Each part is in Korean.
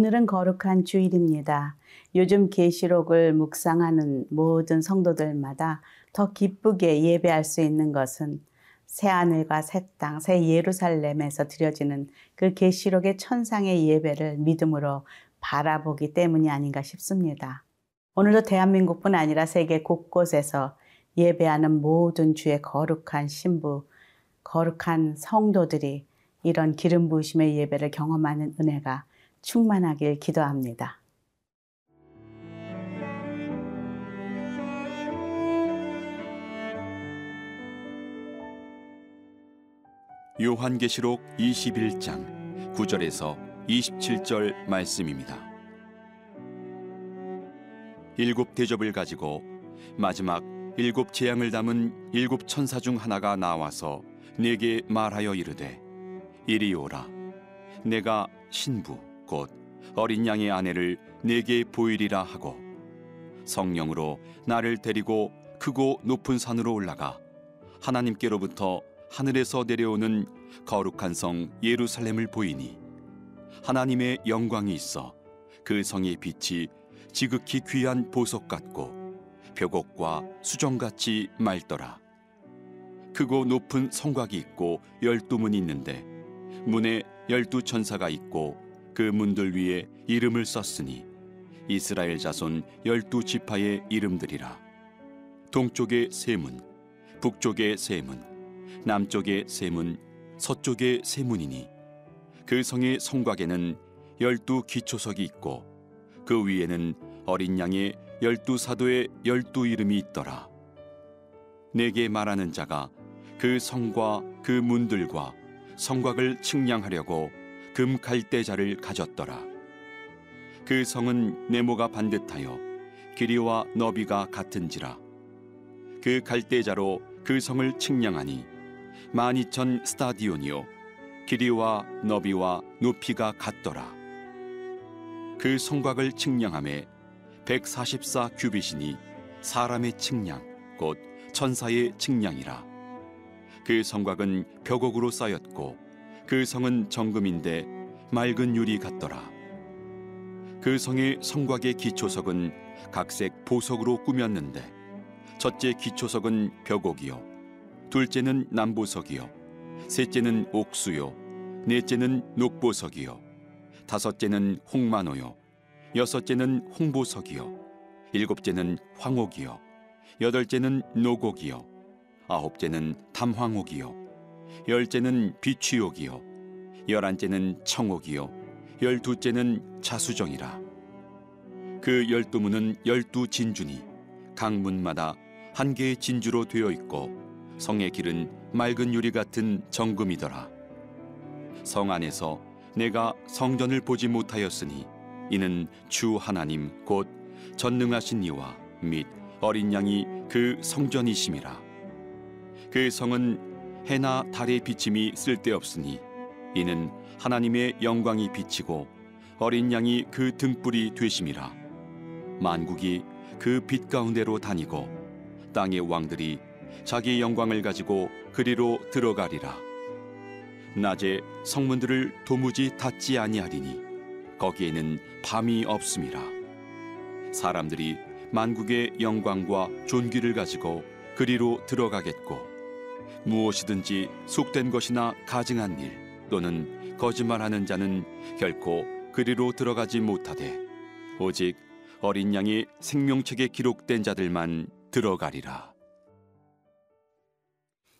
오늘은 거룩한 주일입니다. 요즘 계시록을 묵상하는 모든 성도들마다 더 기쁘게 예배할 수 있는 것은 새 하늘과 새 땅, 새 예루살렘에서 드려지는 그 계시록의 천상의 예배를 믿음으로 바라보기 때문이 아닌가 싶습니다. 오늘도 대한민국뿐 아니라 세계 곳곳에서 예배하는 모든 주의 거룩한 신부, 거룩한 성도들이 이런 기름 부으심의 예배를 경험하는 은혜가 충만하길 기도합니다. 요한계시록 21장 9절에서 27절 말씀입니다. 일곱 대접을 가지고 마지막 일곱 재앙을 담은 일곱 천사 중 하나가 나와서 내게 말하여 이르되 이리 오라 내가 신부 곧 어린 양의 아내를 내게 보이리라 하고 성령으로 나를 데리고 크고 높은 산으로 올라가 하나님께로부터 하늘에서 내려오는 거룩한 성 예루살렘을 보이니 하나님의 영광이 있어 그 성의 빛이 지극히 귀한 보석 같고 벽옥과 수정같이 맑더라. 크고 높은 성곽이 있고 열두 문이 있는데 문에 열두 천사가 있고 그 문들 위에 이름을 썼으니 이스라엘 자손 열두 지파의 이름들이라. 동쪽의 세문 북쪽의 세문 남쪽의 세문 서쪽의 세문이니 그 성의 성곽에는 열두 기초석이 있고 그 위에는 어린 양의 열두 사도의 열두 이름이 있더라. 내게 말하는 자가 그 성과 그 문들과 성곽을 측량하려고 금 갈대자를 가졌더라. 그 성은 네모가 반듯하여 길이와 너비가 같은지라. 그 갈대자로 그 성을 측량하니 만 이천 스타디온이요 길이와 너비와 높이가 같더라. 그 성곽을 측량함에 144 규빗이니 사람의 측량 곧 천사의 측량이라. 그 성곽은 벽옥으로 쌓였고 그 성은 정금인데 맑은 유리 같더라. 그 성의 성곽의 기초석은 각색 보석으로 꾸몄는데 첫째 기초석은 벽옥이요. 둘째는 남보석이요. 셋째는 옥수요. 넷째는 녹보석이요. 다섯째는 홍만호요. 여섯째는 홍보석이요. 일곱째는 황옥이요. 여덟째는 노곡이요. 아홉째는 담황옥이요 열째는 비취옥이요. 열한째는 청옥이요. 열두째는 자수정이라. 그 열두 문은 열두 진주니 각 문마다 한 개의 진주로 되어 있고 성의 길은 맑은 유리 같은 정금이더라. 성 안에서 내가 성전을 보지 못하였으니 이는 주 하나님 곧 전능하신 이와 및 어린 양이 그 성전이심이라. 그 성은 해나 달의 비침이 쓸데없으니 이는 하나님의 영광이 비치고 어린 양이 그 등불이 되심이라. 만국이 그 빛 가운데로 다니고 땅의 왕들이 자기 영광을 가지고 그리로 들어가리라. 낮에 성문들을 도무지 닫지 아니하리니 거기에는 밤이 없음이라. 사람들이 만국의 영광과 존귀를 가지고 그리로 들어가겠고 무엇이든지 속된 것이나 가증한 일 또는 거짓말하는 자는 결코 그리로 들어가지 못하되 오직 어린 양의 생명책에 기록된 자들만 들어가리라.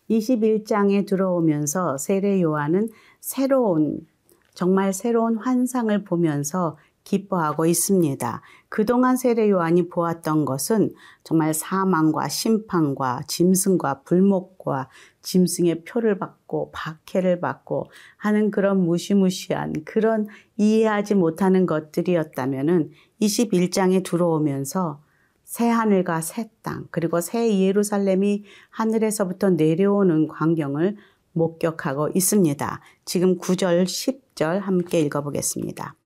21장에 들어오면서 세례 요한은 새로운 정말 새로운 환상을 보면서 기뻐하고 있습니다. 그동안 세례 요한이 보았던 것은 정말 사망과 심판과 짐승과 불목과 짐승의 표를 받고 박해를 받고 하는 그런 무시무시한 그런 이해하지 못하는 것들이었다면은 21장에 들어오면서 새 하늘과 새 땅, 그리고 새 예루살렘이 하늘에서부터 내려오는 광경을 목격하고 있습니다. 지금 9절, 10절 함께 읽어보겠습니다.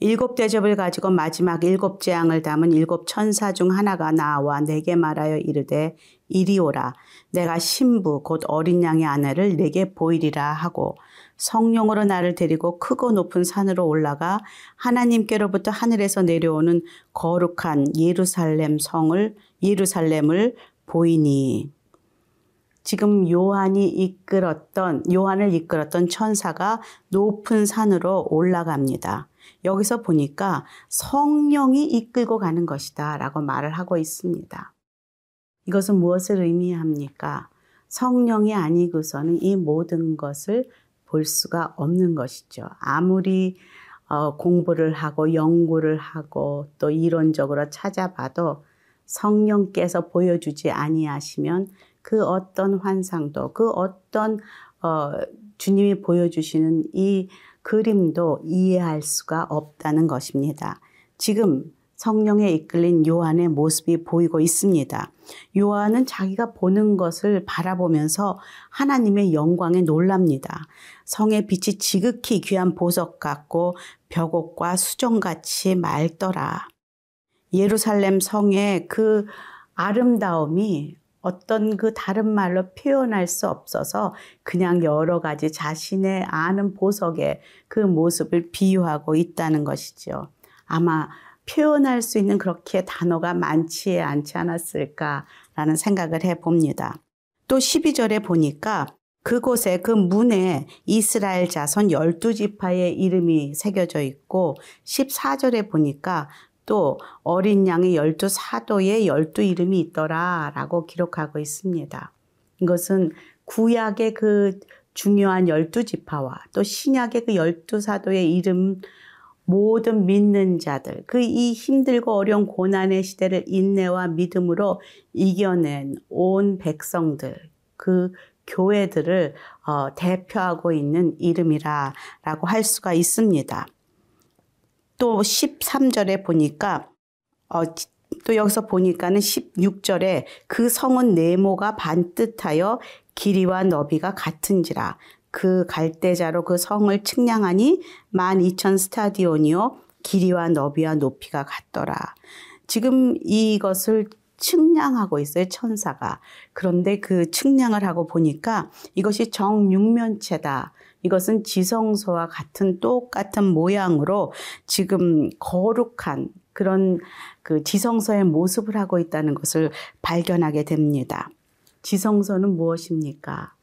일곱 대접을 가지고 마지막 일곱 재앙을 담은 일곱 천사 중 하나가 나와 내게 말하여 이르되 이리 오라 내가 신부 곧 어린 양의 아내를 내게 보이리라 하고 성령으로 나를 데리고 크고 높은 산으로 올라가 하나님께로부터 하늘에서 내려오는 거룩한 예루살렘 성을 예루살렘을 보이니 지금 요한이 이끌었던 요한을 이끌었던 천사가 높은 산으로 올라갑니다. 여기서 보니까 성령이 이끌고 가는 것이다 라고 말을 하고 있습니다. 이것은 무엇을 의미합니까? 성령이 아니고서는 이 모든 것을 볼 수가 없는 것이죠. 아무리 어, 공부를 하고 연구를 하고 또 이론적으로 찾아봐도 성령께서 보여주지 아니하시면 그 어떤 환상도 그 어떤 어, 주님이 보여주시는 이 그림도 이해할 수가 없다는 것입니다. 지금 성령에 이끌린 요한의 모습이 보이고 있습니다. 요한은 자기가 보는 것을 바라보면서 하나님의 영광에 놀랍니다. 성의 빛이 지극히 귀한 보석 같고 벽옥과 수정같이 맑더라. 예루살렘 성의 그 아름다움이 어떤 그 다른 말로 표현할 수 없어서 그냥 여러 가지 자신의 아는 보석의 그 모습을 비유하고 있다는 것이죠. 아마 표현할 수 있는 그렇게 단어가 많지 않지 않았을까라는 생각을 해 봅니다. 또 12절에 보니까 그곳에 그 문에 이스라엘 자손 12지파의 이름이 새겨져 있고 14절에 보니까 또 어린 양의 열두 사도의 열두 이름이 있더라 라고 기록하고 있습니다. 이것은 구약의 그 중요한 열두 지파와 또 신약의 그 열두 사도의 이름 모든 믿는 자들, 그 이 힘들고 어려운 고난의 시대를 인내와 믿음으로 이겨낸 온 백성들, 그 교회들을 어, 대표하고 있는 이름이라라고 할 수가 있습니다. 또 13절에 보니까 어, 또 여기서 보니까는 16절에 그 성은 네모가 반듯하여 길이와 너비가 같은지라 그 갈대자로 그 성을 측량하니 12,000 스타디온이요 길이와 너비와 높이가 같더라. 지금 이것을 측량하고 있어요, 천사가. 그런데 그 측량을 하고 보니까 이것이 정육면체다. 이것은 지성소와 같은 똑같은 모양으로 지금 거룩한 그런 그 지성소의 모습을 하고 있다는 것을 발견하게 됩니다. 지성소는 무엇입니까?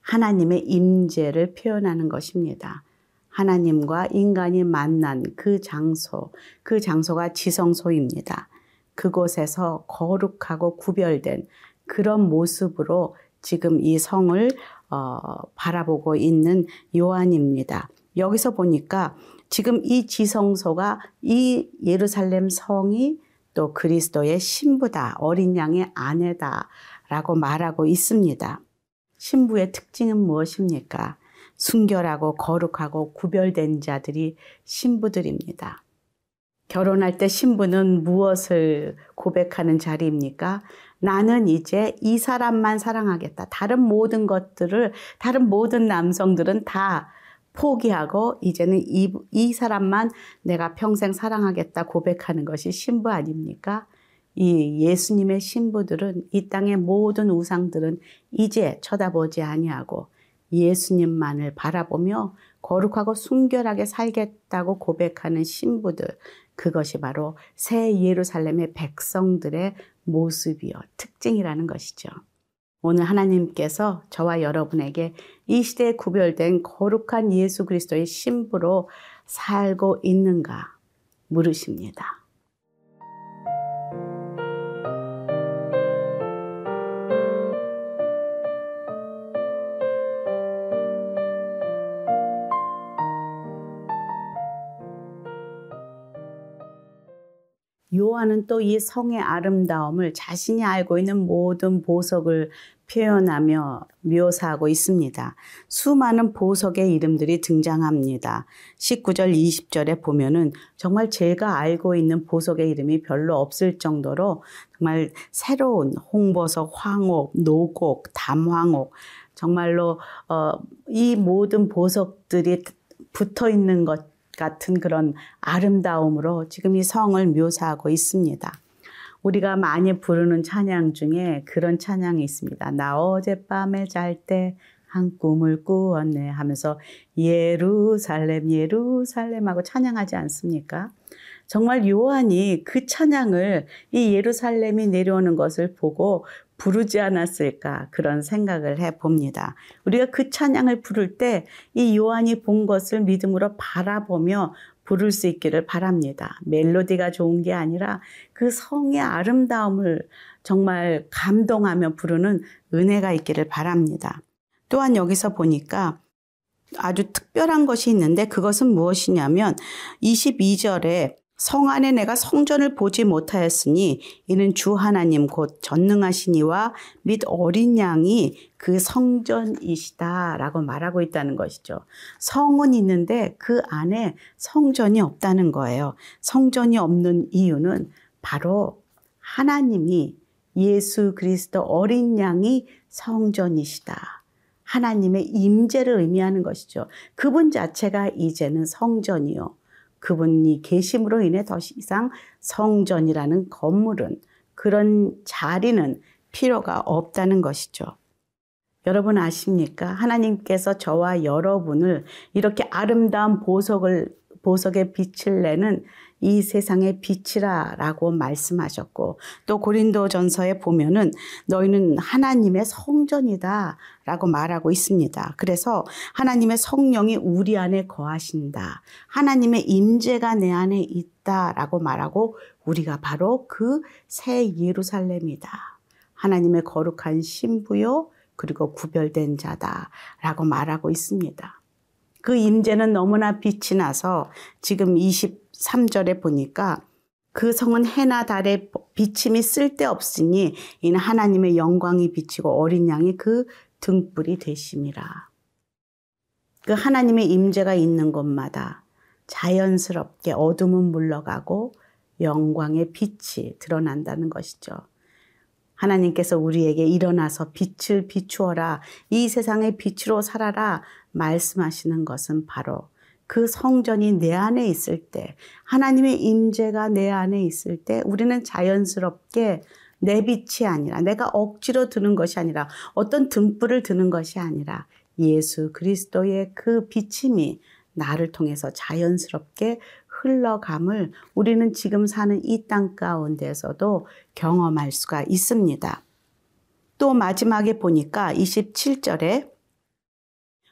하나님의 임재를 표현하는 것입니다. 하나님과 인간이 만난 그 장소, 그 장소가 지성소입니다. 그곳에서 거룩하고 구별된 그런 모습으로 지금 이 성을 어, 바라보고 있는 요한입니다. 여기서 보니까 지금 이 지성소가 이 예루살렘 성이 또 그리스도의 신부다, 어린 양의 아내다 라고 말하고 있습니다. 신부의 특징은 무엇입니까? 순결하고 거룩하고 구별된 자들이 신부들입니다. 결혼할 때 신부는 무엇을 고백하는 자리입니까? 나는 이제 이 사람만 사랑하겠다. 다른 모든 것들을, 다른 모든 남성들은 다 포기하고 이제는 이, 이 사람만 내가 평생 사랑하겠다 고백하는 것이 신부 아닙니까? 이 예수님의 신부들은 이 땅의 모든 우상들은 이제 쳐다보지 아니하고 예수님만을 바라보며 거룩하고 순결하게 살겠다고 고백하는 신부들, 그것이 바로 새 예루살렘의 백성들의 모습이요, 특징이라는 것이죠. 오늘 하나님께서 저와 여러분에게 이 시대에 구별된 거룩한 예수 그리스도의 신부로 살고 있는가 물으십니다. 요한은 또 이 성의 아름다움을 자신이 알고 있는 모든 보석을 표현하며 묘사하고 있습니다. 수많은 보석의 이름들이 등장합니다. 19절, 20절에 보면은 정말 제가 알고 있는 보석의 이름이 별로 없을 정도로 정말 새로운 홍보석, 황옥, 노곡, 담황옥, 정말로 어, 이 모든 보석들이 붙어 있는 것 같은 그런 아름다움으로 지금 이 성을 묘사하고 있습니다. 우리가 많이 부르는 찬양 중에 그런 찬양이 있습니다. 나 어젯밤에 잘 때 한 꿈을 꾸었네 하면서 예루살렘 예루살렘 하고 찬양하지 않습니까? 정말 요한이 그 찬양을 이 예루살렘이 내려오는 것을 보고 부르지 않았을까 그런 생각을 해 봅니다. 우리가 그 찬양을 부를 때 이 요한이 본 것을 믿음으로 바라보며 부를 수 있기를 바랍니다. 멜로디가 좋은 게 아니라 그 성의 아름다움을 정말 감동하며 부르는 은혜가 있기를 바랍니다. 또한 여기서 보니까 아주 특별한 것이 있는데 그것은 무엇이냐면 22절에 성 안에 내가 성전을 보지 못하였으니 이는 주 하나님 곧 전능하신 이와 및 어린 양이 그 성전이시다라고 말하고 있다는 것이죠. 성은 있는데 그 안에 성전이 없다는 거예요. 성전이 없는 이유는 바로 하나님이 예수 그리스도 어린 양이 성전이시다. 하나님의 임재를 의미하는 것이죠. 그분 자체가 이제는 성전이요. 그분이 계심으로 인해 더 이상 성전이라는 건물은 그런 자리는 필요가 없다는 것이죠. 여러분 아십니까? 하나님께서 저와 여러분을 이렇게 아름다운 보석을 보석의 빛을 내는 이 세상의 빛이라라고 말씀하셨고 또 고린도 전서에 보면은 너희는 하나님의 성전이다라고 말하고 있습니다. 그래서 하나님의 성령이 우리 안에 거하신다. 하나님의 임재가 내 안에 있다라고 말하고 우리가 바로 그 새 예루살렘이다. 하나님의 거룩한 신부요 그리고 구별된 자다라고 말하고 있습니다. 그 임재는 너무나 빛이 나서 지금 23절에 보니까 그 성은 해나 달의 비침이 쓸데없으니 이는 하나님의 영광이 비치고 어린 양이 그 등불이 되심이라. 그 하나님의 임재가 있는 곳마다 자연스럽게 어둠은 물러가고 영광의 빛이 드러난다는 것이죠. 하나님께서 우리에게 일어나서 빛을 비추어라. 이 세상의 빛으로 살아라. 말씀하시는 것은 바로 그 성전이 내 안에 있을 때, 하나님의 임재가 내 안에 있을 때 우리는 자연스럽게 내 빛이 아니라 내가 억지로 드는 것이 아니라 어떤 등불을 드는 것이 아니라 예수 그리스도의 그 비침이 나를 통해서 자연스럽게 흘러감을 우리는 지금 사는 이 땅 가운데서도 경험할 수가 있습니다. 또 마지막에 보니까 27절에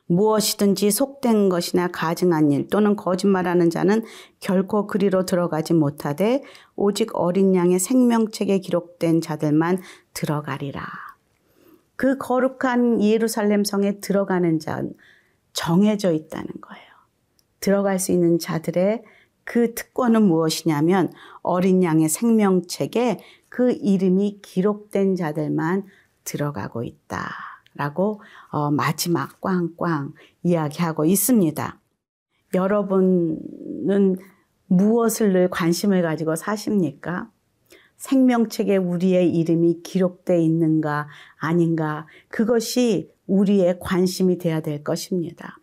무엇이든지 속된 것이나 가증한 일 또는 거짓말하는 자는 결코 그리로 들어가지 못하되 오직 어린 양의 생명책에 기록된 자들만 들어가리라. 그 거룩한 예루살렘 성에 들어가는 자는 정해져 있다는 거예요. 들어갈 수 있는 자들의 그 특권은 무엇이냐면 어린 양의 생명책에 그 이름이 기록된 자들만 들어가고 있다. 라고 어, 마지막 꽝꽝 이야기하고 있습니다. 여러분은 무엇을 늘 관심을 가지고 사십니까? 생명책에 우리의 이름이 기록되어 있는가 아닌가 그것이 우리의 관심이 되어야 될 것입니다.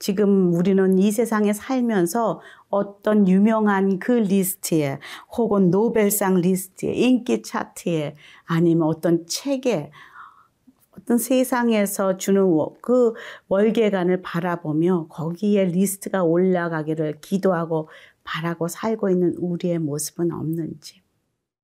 지금 우리는 이 세상에 살면서 어떤 유명한 그 리스트에 혹은 노벨상 리스트에 인기 차트에 아니면 어떤 책에 어떤 세상에서 주는 그 월계관을 바라보며 거기에 리스트가 올라가기를 기도하고 바라고 살고 있는 우리의 모습은 없는지.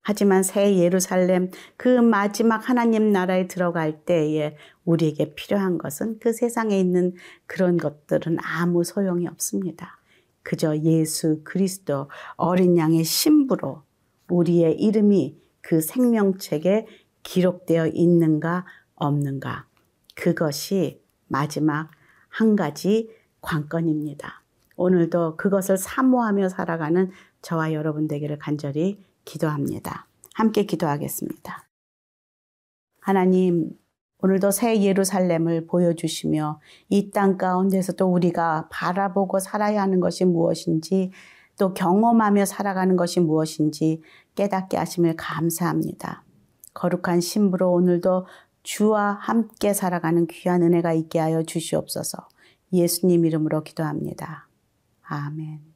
하지만 새 예루살렘 그 마지막 하나님 나라에 들어갈 때에 우리에게 필요한 것은 그 세상에 있는 그런 것들은 아무 소용이 없습니다. 그저 예수 그리스도 어린 양의 신부로 우리의 이름이 그 생명책에 기록되어 있는가 없는가. 그것이 마지막 한 가지 관건입니다. 오늘도 그것을 사모하며 살아가는 저와 여러분 되기를 간절히 기도합니다. 함께 기도하겠습니다. 하나님, 오늘도 새 예루살렘을 보여주시며 이 땅 가운데서도 우리가 바라보고 살아야 하는 것이 무엇인지 또 경험하며 살아가는 것이 무엇인지 깨닫게 하심을 감사합니다. 거룩한 신부로 오늘도 주와 함께 살아가는 귀한 은혜가 있게 하여 주시옵소서 예수님 이름으로 기도합니다. 아멘.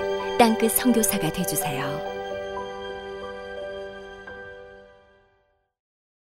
땅끝 선교사가 되주세요.